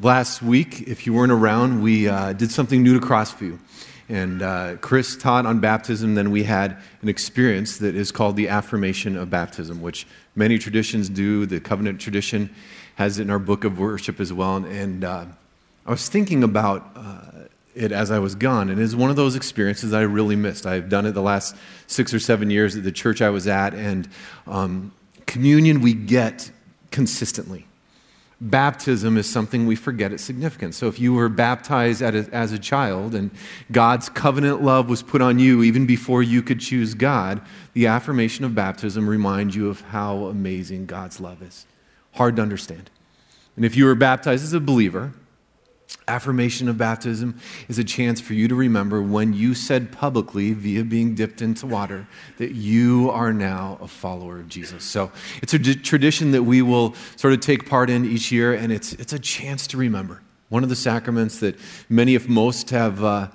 last week, if you weren't around, we uh, did something new to Crossview. And uh, Chris taught on baptism. Then we had an experience that is called the affirmation of baptism, which many traditions do. The covenant tradition has it in our book of worship as well. And uh, I was thinking about uh, it as I was gone, and it's one of those experiences I really missed. I've done it the last six or seven years at the church I was at, and um, communion we get consistently baptism is something we forget its significance. So if you were baptized a, as a child and God's covenant love was put on you even before you could choose God, the affirmation of baptism reminds you of how amazing God's love is. Hard to understand. And if you were baptized as a believer, Affirmation of baptism is a chance for you to remember when you said publicly, via being dipped into water, that you are now a follower of Jesus. So it's a d- tradition that we will sort of take part in each year, and it's, it's a chance to remember. One of the sacraments that many, if most, have. Uh,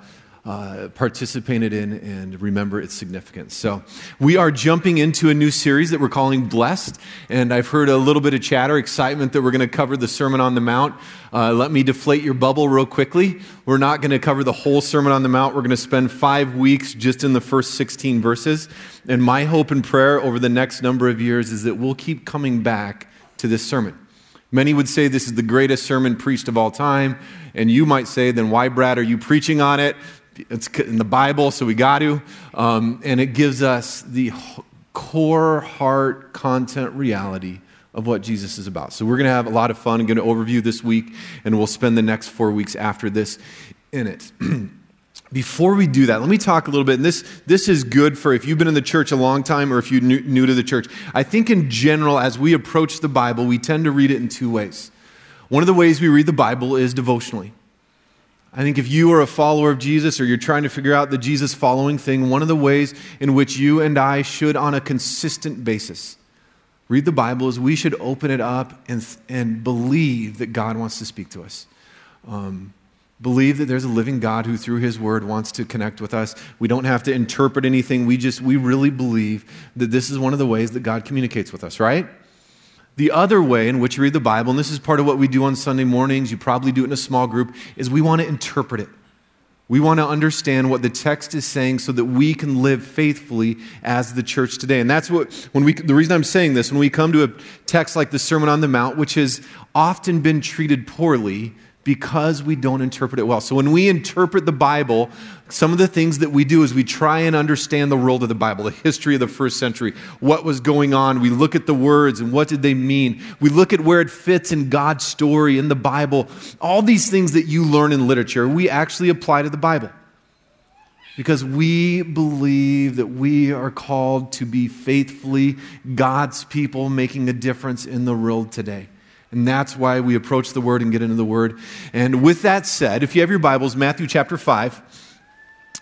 uh, participated in and remember its significance. So, we are jumping into a new series that we're calling Blessed. And I've heard a little bit of chatter, excitement that we're going to cover the Sermon on the Mount. Uh, let me deflate your bubble real quickly. We're not going to cover the whole Sermon on the Mount. We're going to spend five weeks just in the first 16 verses. And my hope and prayer over the next number of years is that we'll keep coming back to this sermon. Many would say this is the greatest sermon preached of all time. And you might say, then why, Brad, are you preaching on it? It's in the Bible, so we got to. Um, and it gives us the core heart content reality of what Jesus is about. So we're going to have a lot of fun and going to overview this week, and we'll spend the next four weeks after this in it. Before we do that, let me talk a little bit. And this, this is good for if you've been in the church a long time or if you're new, new to the church. I think in general, as we approach the Bible, we tend to read it in two ways. One of the ways we read the Bible is devotionally. I think if you are a follower of Jesus or you're trying to figure out the Jesus following thing, one of the ways in which you and I should, on a consistent basis, read the Bible is we should open it up and, and believe that God wants to speak to us. Um, believe that there's a living God who, through His Word, wants to connect with us. We don't have to interpret anything. We just, we really believe that this is one of the ways that God communicates with us, right? The other way in which you read the Bible, and this is part of what we do on Sunday mornings, you probably do it in a small group, is we want to interpret it. We want to understand what the text is saying so that we can live faithfully as the church today. And that's what, when we, the reason I'm saying this, when we come to a text like the Sermon on the Mount, which has often been treated poorly, because we don't interpret it well. So when we interpret the Bible, some of the things that we do is we try and understand the world of the Bible, the history of the first century, what was going on. We look at the words and what did they mean. We look at where it fits in God's story in the Bible. All these things that you learn in literature, we actually apply to the Bible. Because we believe that we are called to be faithfully God's people making a difference in the world today. And that's why we approach the Word and get into the Word. And with that said, if you have your Bibles, Matthew chapter 5.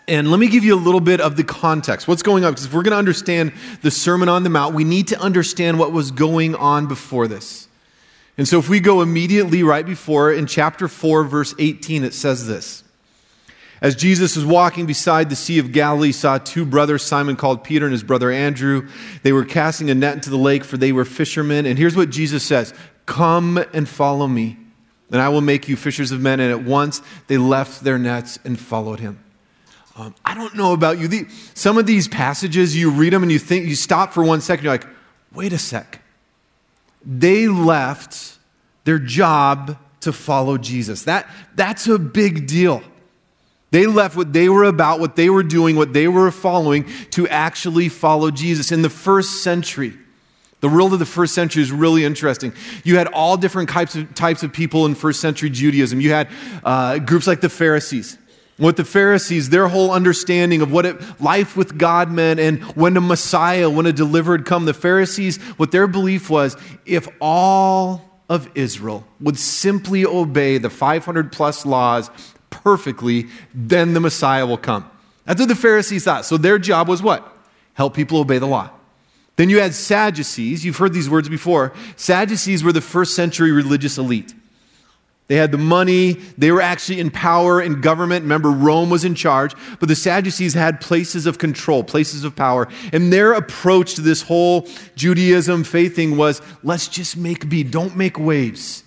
And let me give you a little bit of the context. What's going on? Because if we're going to understand the Sermon on the Mount, we need to understand what was going on before this. And so if we go immediately right before, in chapter 4, verse 18, it says this. As Jesus was walking beside the Sea of Galilee, saw two brothers, Simon called Peter and his brother Andrew. They were casting a net into the lake, for they were fishermen. And here's what Jesus says Come and follow me, and I will make you fishers of men. And at once they left their nets and followed him. Um, I don't know about you. The, some of these passages, you read them and you think, you stop for one second, you're like, wait a sec. They left their job to follow Jesus. That, that's a big deal. They left what they were about, what they were doing, what they were following to actually follow Jesus. In the first century, the world of the first century is really interesting. You had all different types of, types of people in first century Judaism. You had uh, groups like the Pharisees. What the Pharisees, their whole understanding of what it, life with God meant and when a Messiah, when a deliverer would come, the Pharisees, what their belief was if all of Israel would simply obey the 500 plus laws perfectly, then the Messiah will come. That's what the Pharisees thought. So their job was what? Help people obey the law. Then you had Sadducees. You've heard these words before. Sadducees were the first century religious elite. They had the money. They were actually in power in government. Remember, Rome was in charge. But the Sadducees had places of control, places of power. And their approach to this whole Judaism faith thing was let's just make be, don't make waves.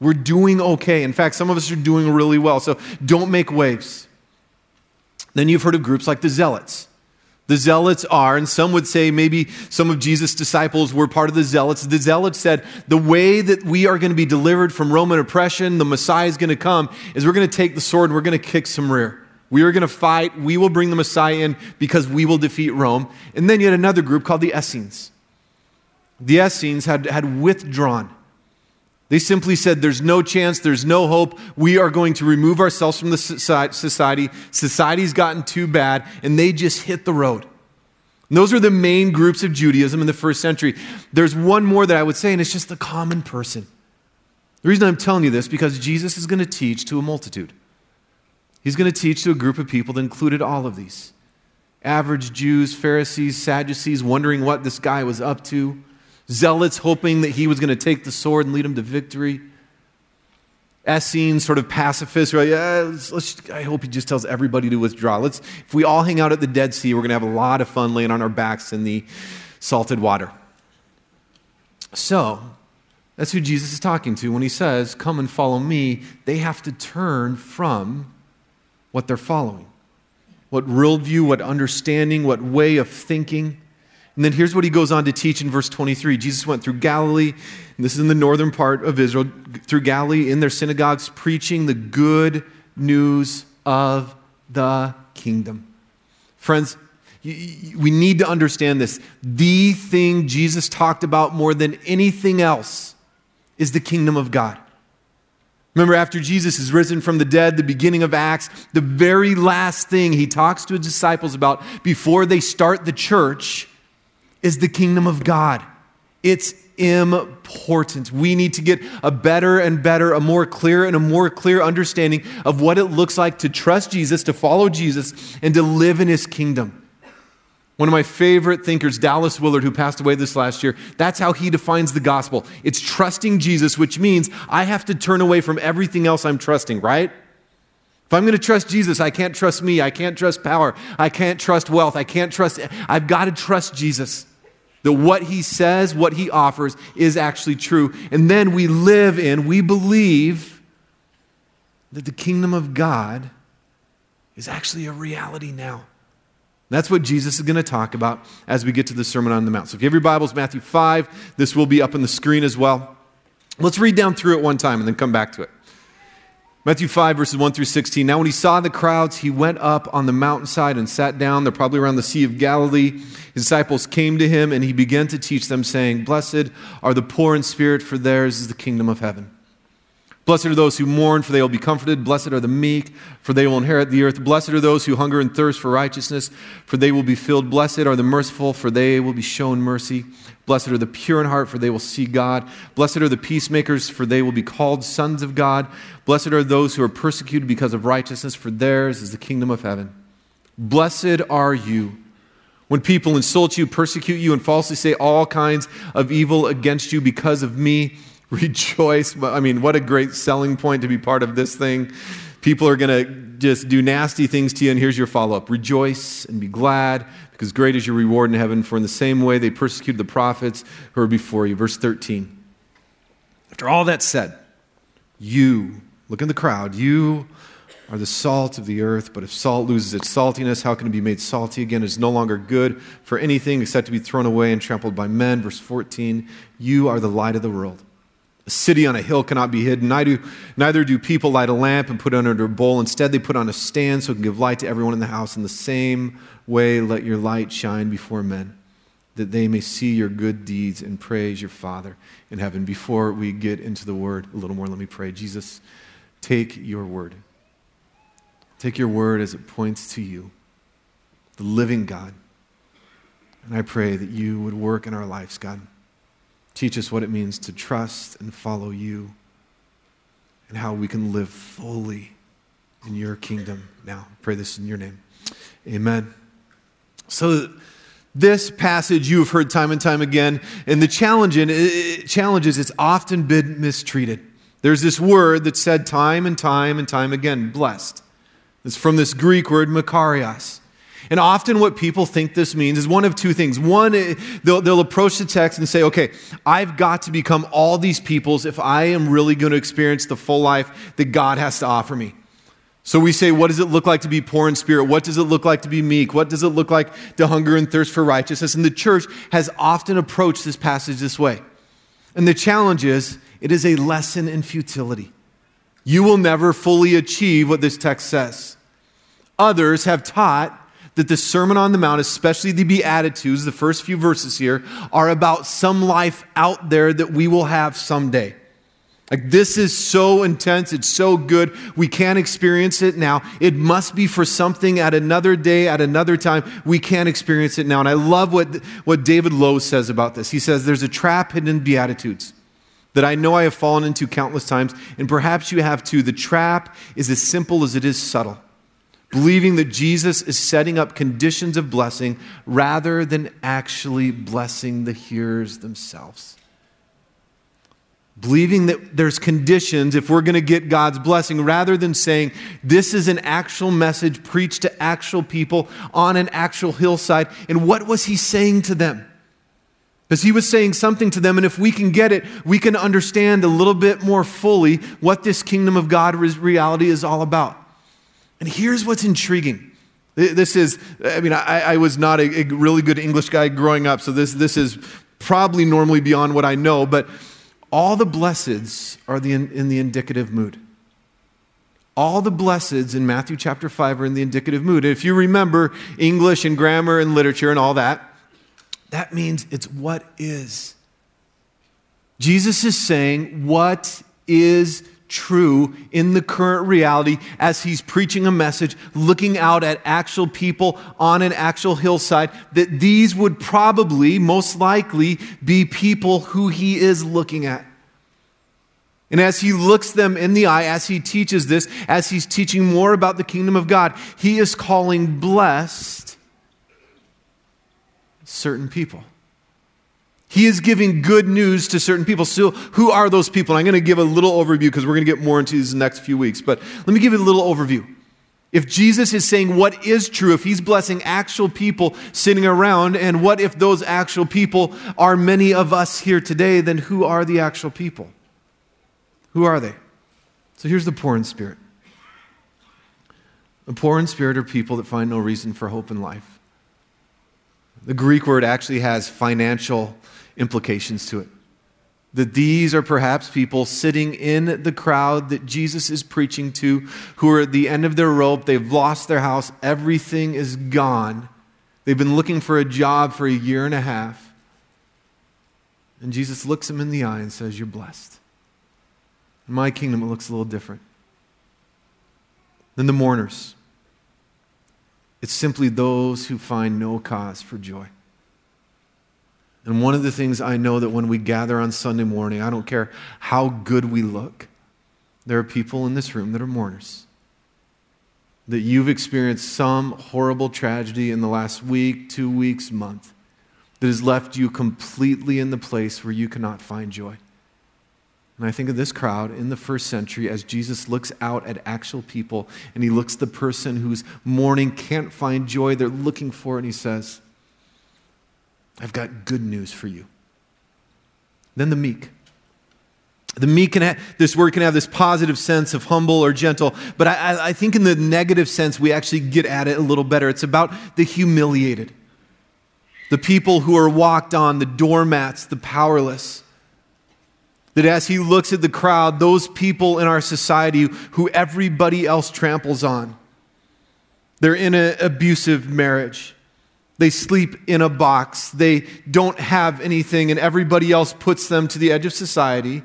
We're doing okay. In fact, some of us are doing really well. So don't make waves. Then you've heard of groups like the Zealots. The Zealots are, and some would say maybe some of Jesus' disciples were part of the Zealots. The Zealots said the way that we are going to be delivered from Roman oppression, the Messiah is going to come, is we're going to take the sword and we're going to kick some rear. We are going to fight. We will bring the Messiah in because we will defeat Rome. And then you had another group called the Essenes. The Essenes had, had withdrawn. They simply said, There's no chance, there's no hope. We are going to remove ourselves from the society. Society's gotten too bad, and they just hit the road. And those are the main groups of Judaism in the first century. There's one more that I would say, and it's just the common person. The reason I'm telling you this because Jesus is going to teach to a multitude. He's going to teach to a group of people that included all of these average Jews, Pharisees, Sadducees, wondering what this guy was up to zealots hoping that he was going to take the sword and lead them to victory. Essenes, sort of pacifists, right? Yeah, let's, let's, I hope he just tells everybody to withdraw. Let's, if we all hang out at the Dead Sea, we're going to have a lot of fun laying on our backs in the salted water. So, that's who Jesus is talking to when he says, Come and follow me. They have to turn from what they're following. What worldview, what understanding, what way of thinking. And then here's what he goes on to teach in verse 23. Jesus went through Galilee, and this is in the northern part of Israel, through Galilee in their synagogues, preaching the good news of the kingdom. Friends, we need to understand this. The thing Jesus talked about more than anything else is the kingdom of God. Remember, after Jesus is risen from the dead, the beginning of Acts, the very last thing he talks to his disciples about before they start the church is the kingdom of God. It's important. We need to get a better and better, a more clear and a more clear understanding of what it looks like to trust Jesus, to follow Jesus, and to live in his kingdom. One of my favorite thinkers, Dallas Willard, who passed away this last year, that's how he defines the gospel. It's trusting Jesus, which means I have to turn away from everything else I'm trusting, right? If I'm going to trust Jesus, I can't trust me. I can't trust power. I can't trust wealth. I can't trust, I've got to trust Jesus that what he says, what he offers, is actually true. And then we live in, we believe that the kingdom of God is actually a reality now. That's what Jesus is going to talk about as we get to the Sermon on the Mount. So if you have your Bibles, Matthew 5, this will be up on the screen as well. Let's read down through it one time and then come back to it. Matthew 5, verses 1 through 16. Now, when he saw the crowds, he went up on the mountainside and sat down. They're probably around the Sea of Galilee. His disciples came to him, and he began to teach them, saying, Blessed are the poor in spirit, for theirs is the kingdom of heaven. Blessed are those who mourn, for they will be comforted. Blessed are the meek, for they will inherit the earth. Blessed are those who hunger and thirst for righteousness, for they will be filled. Blessed are the merciful, for they will be shown mercy. Blessed are the pure in heart, for they will see God. Blessed are the peacemakers, for they will be called sons of God. Blessed are those who are persecuted because of righteousness, for theirs is the kingdom of heaven. Blessed are you when people insult you, persecute you, and falsely say all kinds of evil against you because of me rejoice. I mean, what a great selling point to be part of this thing. People are going to just do nasty things to you, and here's your follow up Rejoice and be glad, because great is your reward in heaven, for in the same way they persecuted the prophets who were before you. Verse 13. After all that said, you, look in the crowd, you are the salt of the earth, but if salt loses its saltiness, how can it be made salty again? It is no longer good for anything except to be thrown away and trampled by men. Verse 14, you are the light of the world. A city on a hill cannot be hidden. Neither, neither do people light a lamp and put it under a bowl. Instead, they put on a stand so it can give light to everyone in the house. In the same way, let your light shine before men, that they may see your good deeds and praise your Father in heaven. Before we get into the word a little more, let me pray. Jesus, take your word. Take your word as it points to you, the living God. And I pray that you would work in our lives, God. Teach us what it means to trust and follow you and how we can live fully in your kingdom now. I pray this in your name. Amen. So, this passage you have heard time and time again, and the challenge, in, it, is it's often been mistreated. There's this word that's said time and time and time again blessed. It's from this Greek word, makarios. And often, what people think this means is one of two things. One, eh, they'll, they'll, approach the text and say, okay, I've got to become all these peoples if I am really going to experience the full life that God has to offer me. So we say, what does it look like to be poor in spirit? What does it look like to be meek? What does it look like to hunger and thirst for righteousness? And the church has often approached this passage this way. And the challenge is, it is a lesson in futility. You will never fully achieve what this text says. Others have taught that the Sermon on the Mount, especially the Beatitudes, the first few verses here, are about some life out there that we will have someday. Like, this is so intense. It's so good. We can't experience it now. It must be for something at another day, at another time. We can't experience it now. And I love what, what David Lose says about this. He says, There's a trap hidden in Beatitudes that I know I have fallen into countless times, and perhaps you have too. The trap is as simple as it is subtle believing that Jesus is setting up conditions of blessing rather than actually blessing the hearers themselves. Believing that there's conditions if we're going to get God's blessing rather than saying this is an actual message preached to actual people on an actual hillside. And what was he saying to them? Because he was saying something to them, and if we can get it, we can understand a little bit more fully what this kingdom of God reality is all about. And here's what's intriguing. This is, I mean, I, I was not a, a, really good English guy growing up, so this, this is probably normally beyond what I know, but all the blesseds are the, in the indicative mood. All the blesseds in Matthew chapter 5 are in the indicative mood. And if you remember English and grammar and literature and all that, that means it's what is. Jesus is saying, What is true in the current reality as he's preaching a message, looking out at actual people on an actual hillside, that these would probably, most likely, be people who he is looking at. And as he looks them in the eye, as he teaches this, as he's teaching more about the kingdom of God, he is calling blessed certain people. He is giving good news to certain people. So, who are those people? I'm going to give a little overview because we're going to get more into these next few weeks. But let me give you a little overview. If Jesus is saying what is true, if he's blessing actual people sitting around, and what if those actual people are many of us here today, then who are the actual people? Who are they? So here's the poor in spirit. The poor in spirit are people that find no reason for hope in life. The Greek word actually has financial implications to it. That these are perhaps people sitting in the crowd that Jesus is preaching to who are at the end of their rope. They've lost their house, everything is gone. They've been looking for a job for a year and a half. And Jesus looks them in the eye and says, You're blessed. In my kingdom, it looks a little different. Then the mourners. It's simply those who find no cause for joy. And one of the things I know that when we gather on Sunday morning, I don't care how good we look, there are people in this room that are mourners. That you've experienced some horrible tragedy in the last week, two weeks, month, that has left you completely in the place where you cannot find joy. And I think of this crowd in the first century as Jesus looks out at actual people and he looks the person who's mourning, can't find joy, they're looking for it, and he says, I've got good news for you. Then the meek. The meek can have, this word can have this positive sense of humble or gentle, but I, I think in the negative sense, we actually get at it a little better. It's about the humiliated, the people who are walked on, the doormats, the powerless. That as he looks at the crowd, those people in our society who everybody else tramples on, they're in an abusive marriage. They sleep in a box. They don't have anything, and everybody else puts them to the edge of society.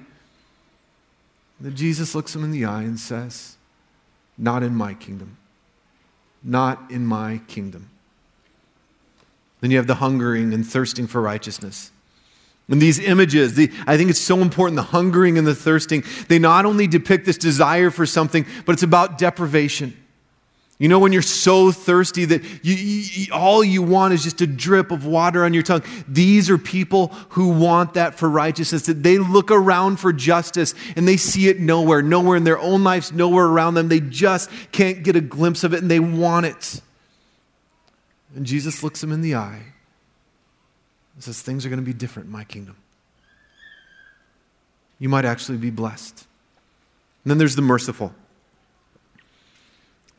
Then Jesus looks them in the eye and says, Not in my kingdom. Not in my kingdom. Then you have the hungering and thirsting for righteousness. And these images, the, I think it's so important the hungering and the thirsting, they not only depict this desire for something, but it's about deprivation. You know, when you're so thirsty that you, you, all you want is just a drip of water on your tongue. These are people who want that for righteousness, that they look around for justice and they see it nowhere, nowhere in their own lives, nowhere around them. They just can't get a glimpse of it and they want it. And Jesus looks him in the eye and says, Things are going to be different in my kingdom. You might actually be blessed. And then there's the merciful.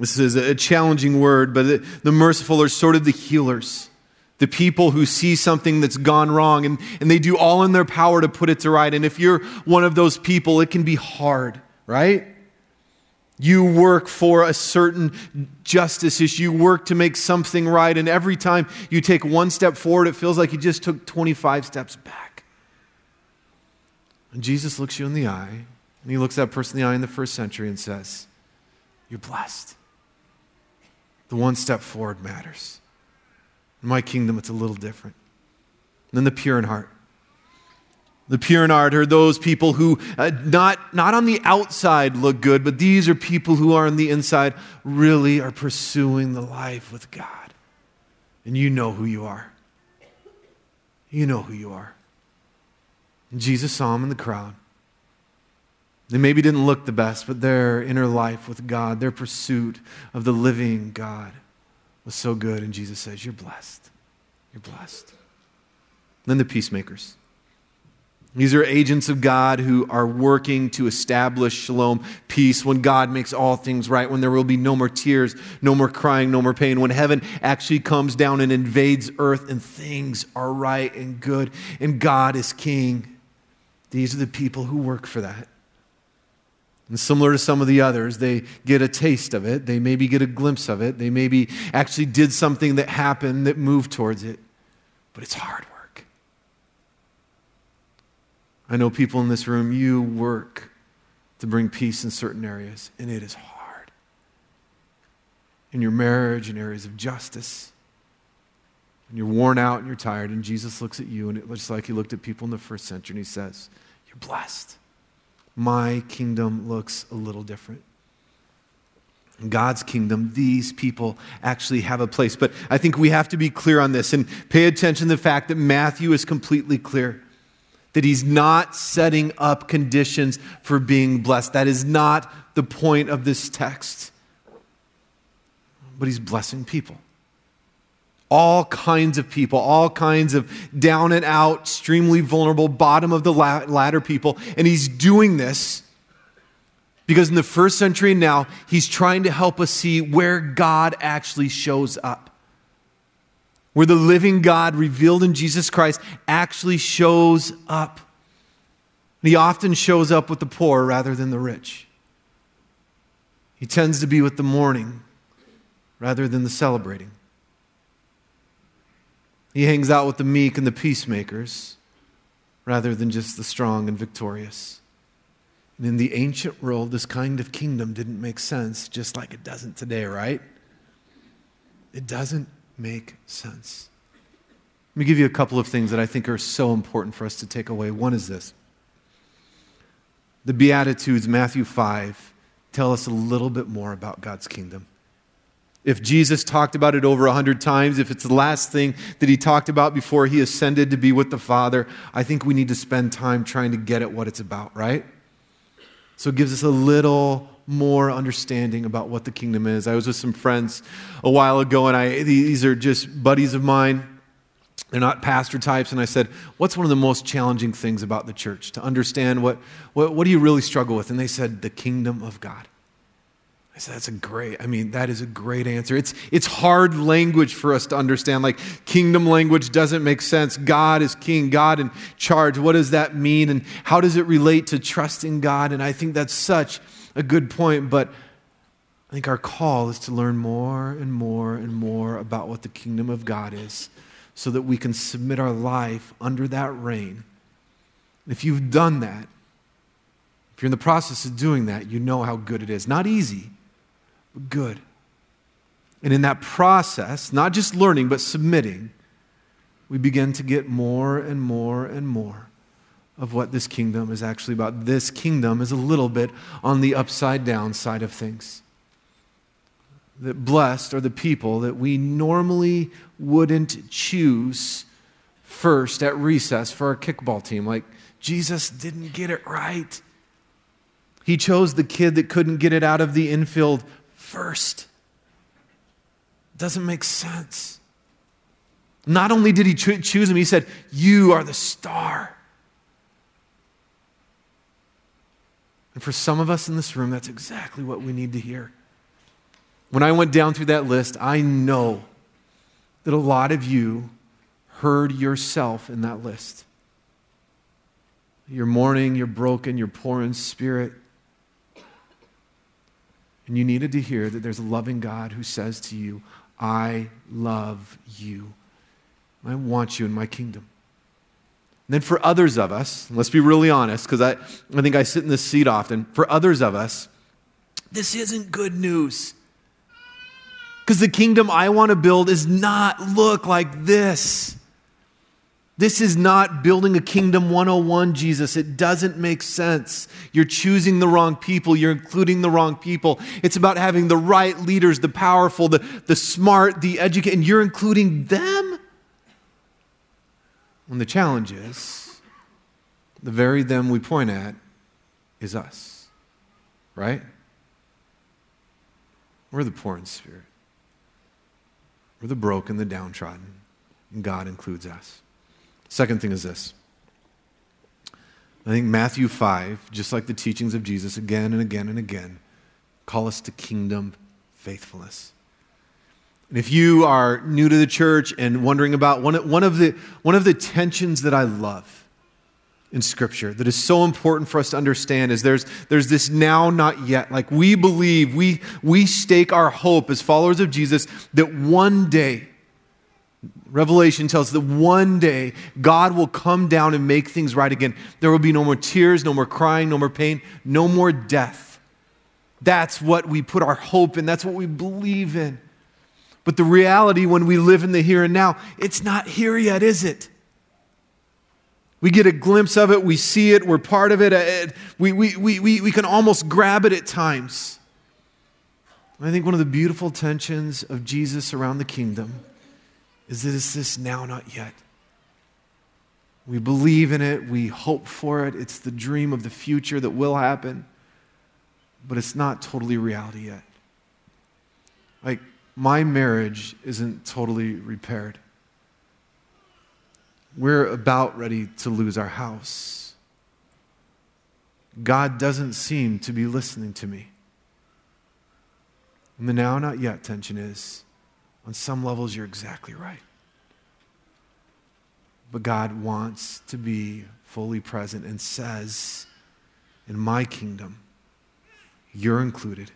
This is a challenging word, but the, merciful are sort of the healers the people who see something that's gone wrong and, and they do all in their power to put it to right. And if you're one of those people, it can be hard, right? You work for a certain justice issue. You work to make something right. And every time you take one step forward, it feels like you just took 25 steps back. And Jesus looks you in the eye, and he looks that person in the eye in the first century and says, You're blessed. The one step forward matters. In my kingdom, it's a little different. Then the pure in heart. The pure in heart are those people who uh, not, not on the outside look good, but these are people who are on the inside really are pursuing the life with God. And you know who you are. You know who you are. And Jesus saw him in the crowd. They maybe didn't look the best, but their inner life with God, their pursuit of the living God, was so good. And Jesus says, You're blessed. You're blessed. then the peacemakers. These are agents of God who are working to establish shalom, peace, when God makes all things right, when there will be no more tears, no more crying, no more pain, when heaven actually comes down and invades earth and things are right and good and God is king. These are the people who work for that. And similar to some of the others, they get a taste of it. They maybe get a glimpse of it. They maybe actually did something that happened that moved towards it. But it's hard work. I know people in this room, you work to bring peace in certain areas, and it is hard. In your marriage, in areas of justice, and you're worn out and you're tired, and Jesus looks at you, and it looks like he looked at people in the first century, and he says, You're blessed my kingdom looks a little different. God's kingdom, these people actually have a place. But I think we have to be clear on this and pay attention to the fact that Matthew is completely clear that he's not setting up conditions for being blessed. That is not the point of this text. But he's blessing people all kinds of people, all kinds of down and out, extremely vulnerable, bottom of the ladder people. And he's doing this because in the first century and now, he's trying to help us see where God actually shows up. Where the living God revealed in Jesus Christ actually shows up. And he often shows up with the poor rather than the rich. He tends to be with the mourning rather than the celebrating. He hangs out with the meek and the peacemakers rather than just the strong and victorious. And in the ancient world, this kind of kingdom didn't make sense, just like it doesn't today, right? It doesn't make sense. Let me give you a couple of things that I think are so important for us to take away. One is this the Beatitudes, Matthew 5, tell us a little bit more about God's kingdom. If Jesus talked about it over a hundred times, if it's the last thing that he talked about before he ascended to be with the Father, I think we need to spend time trying to get at what it's about, right? So it gives us a little more understanding about what the kingdom is. I was with some friends a while ago, and I, these are just buddies of mine. They're not pastor types. And I said, What's one of the most challenging things about the church? To understand what, what, what do you really struggle with? And they said, The kingdom of God. Said, that's a great, I mean, that is a great answer. It's, it's hard language for us to understand. Like, kingdom language doesn't make sense. God is king, God in charge. What does that mean? And how does it relate to trusting God? And I think that's such a good point. But I think our call is to learn more and more and more about what the kingdom of God is so that we can submit our life under that reign. If you've done that, if you're in the process of doing that, you know how good it is. Not easy good. And in that process, not just learning, but submitting, we begin to get more and more and more of what this kingdom is actually about. This kingdom is a little bit on the upside down side of things. That blessed are the people that we normally wouldn't choose first at recess for our kickball team. Like, Jesus didn't get it right. He chose the kid that couldn't get it out of the infield first. Doesn't make sense. Not only did he cho- choose him, he said, You are the star. And for some of us in this room, that's exactly what we need to hear. When I went down through that list, I know that a lot of you heard yourself in that list. You're mourning, you're broken, you're poor in spirit. And you needed to hear that there's a loving God who says to you, I love you. I want you in my kingdom. And then for others of us, let's be really honest, because I, I think I sit in this seat often. For others of us, this isn't good news. Because the kingdom I want to build is not look like this. This is not building a kingdom 101, Jesus. It doesn't make sense. You're choosing the wrong people, you're including the wrong people. It's about having the right leaders, the powerful, the, the smart, the educated, and you're including them? And the challenge is the very them we point at is us, right? We're the poor in spirit. We're the broken, the downtrodden, and God includes us. Second thing is this. I think Matthew 5, just like the teachings of Jesus again and again and again, call us to kingdom faithfulness. And if you are new to the church and wondering about one, one, of the, one of the tensions that I love in Scripture that is so important for us to understand is there's, there's this now, not yet. Like we believe, we, we stake our hope as followers of Jesus that one day Revelation tells us that one day God will come down and make things right again. There will be no more tears, no more crying, no more pain, no more death. That's what we put our hope in, that's what we believe in. But the reality when we live in the here and now, it's not here yet, is it? We get a glimpse of it, we see it, we're part of it, uh, we, we, we, we, we can almost grab it at times. I think one of the beautiful tensions of Jesus around the kingdom is that it's this now, not yet. We believe in it, we hope for it, it's the dream of the future that will happen, but it's not totally reality yet. Like, my marriage isn't totally repaired. We're about ready to lose our house. God doesn't seem to be listening to me. And the now, not yet tension is on some levels, you're exactly right. But God wants to be fully present and says, In my kingdom, you're included.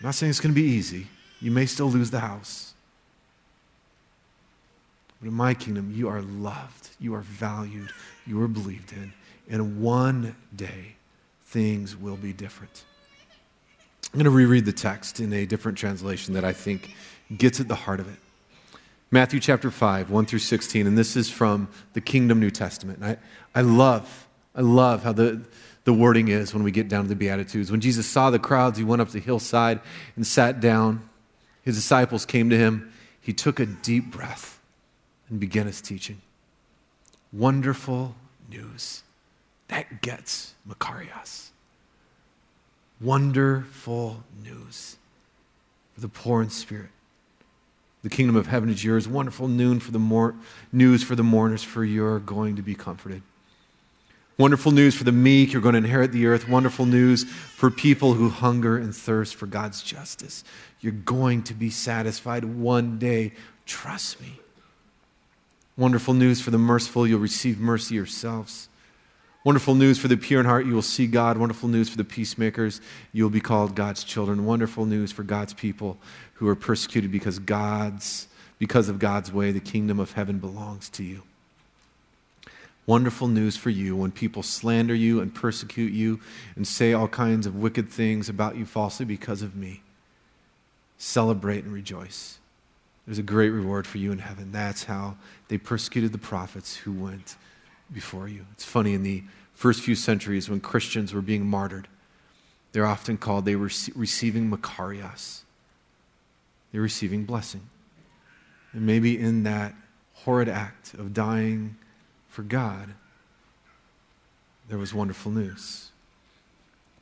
I'm not saying it's going to be easy. You may still lose the house. But in my kingdom, you are loved, you are valued, you are believed in. And one day, things will be different. I'm going to reread the text in a different translation that I think gets at the heart of it. Matthew chapter 5, 1 through 16, and this is from the Kingdom New Testament. I, I love, I love how the, the wording is when we get down to the Beatitudes. When Jesus saw the crowds, he went up the hillside and sat down. His disciples came to him. He took a deep breath and began his teaching. Wonderful news. That gets Makarios. Wonderful news for the poor in spirit the kingdom of heaven is yours. Wonderful noon for the mor- news for the mourners, for you're going to be comforted. Wonderful news for the meek, you're going to inherit the earth. Wonderful news for people who hunger and thirst for God's justice. You're going to be satisfied one day. Trust me. Wonderful news for the merciful, you'll receive mercy yourselves. Wonderful news for the pure in heart, you will see God. Wonderful news for the peacemakers, you will be called God's children. Wonderful news for God's people who are persecuted because God's because of God's way, the kingdom of heaven belongs to you. Wonderful news for you when people slander you and persecute you and say all kinds of wicked things about you falsely because of me. Celebrate and rejoice. There's a great reward for you in heaven. That's how they persecuted the prophets who went before you. It's funny, in the first few centuries when Christians were being martyred, they're often called, they were receiving Makarios. They're receiving blessing. And maybe in that horrid act of dying for God, there was wonderful news.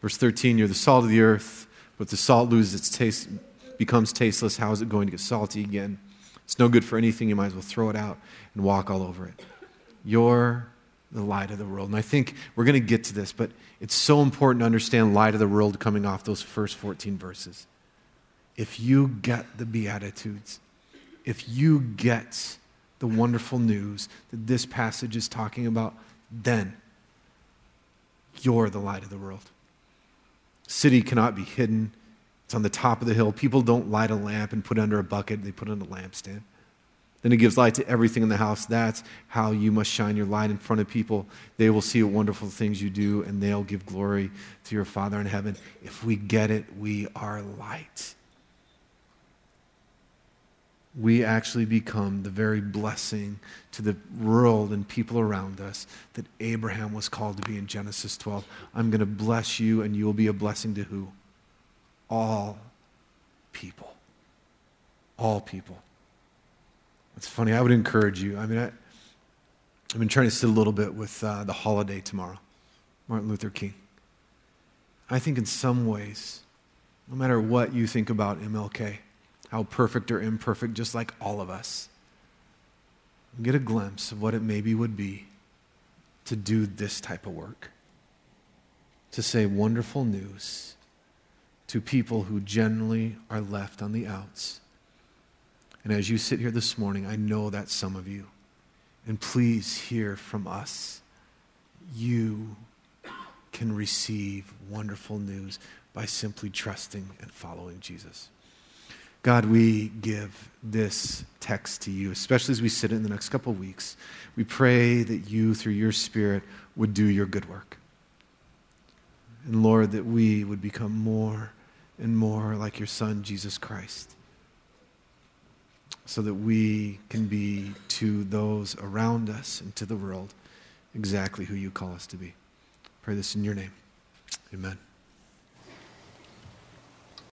Verse 13, you're the salt of the earth, but the salt loses its taste, becomes tasteless, how is it going to get salty again? It's no good for anything. You might as well throw it out and walk all over it. You're the light of the world. And I think we're going to get to this, but it's so important to understand light of the world coming off those first 14 verses. If you get the Beatitudes, if you get the wonderful news that this passage is talking about, then you're the light of the world. City cannot be hidden. It's on the top of the hill. People don't light a lamp and put it under a bucket, they put it on a lampstand. Then it gives light to everything in the house. That's how you must shine your light in front of people. They will see wonderful things you do, and they'll give glory to your Father in heaven. If we get it, we are light. We actually become the very blessing to the world and people around us that Abraham was called to be in Genesis 12. I'm going to bless you, and you will be a blessing to who? All people. All people. It's funny. I would encourage you. I mean, I, have been trying to sit a little bit with uh, the holiday tomorrow, Martin Luther King. I think in some ways, no matter what you think about MLK, how perfect or imperfect, just like all of us, get a glimpse of what it maybe would be to do this type of work. To say wonderful news to people who generally are left on the outs and as you sit here this morning, I know that some of you. And please hear from us. You can receive wonderful news by simply trusting and following Jesus. God, we give this text to you, especially as we sit in the next couple of weeks. We pray that you, through your Spirit, would do your good work. And Lord, that we would become more and more like your Son, Jesus Christ so that we can be to those around us and to the world exactly who you call us to be. Pray this in your name. Amen.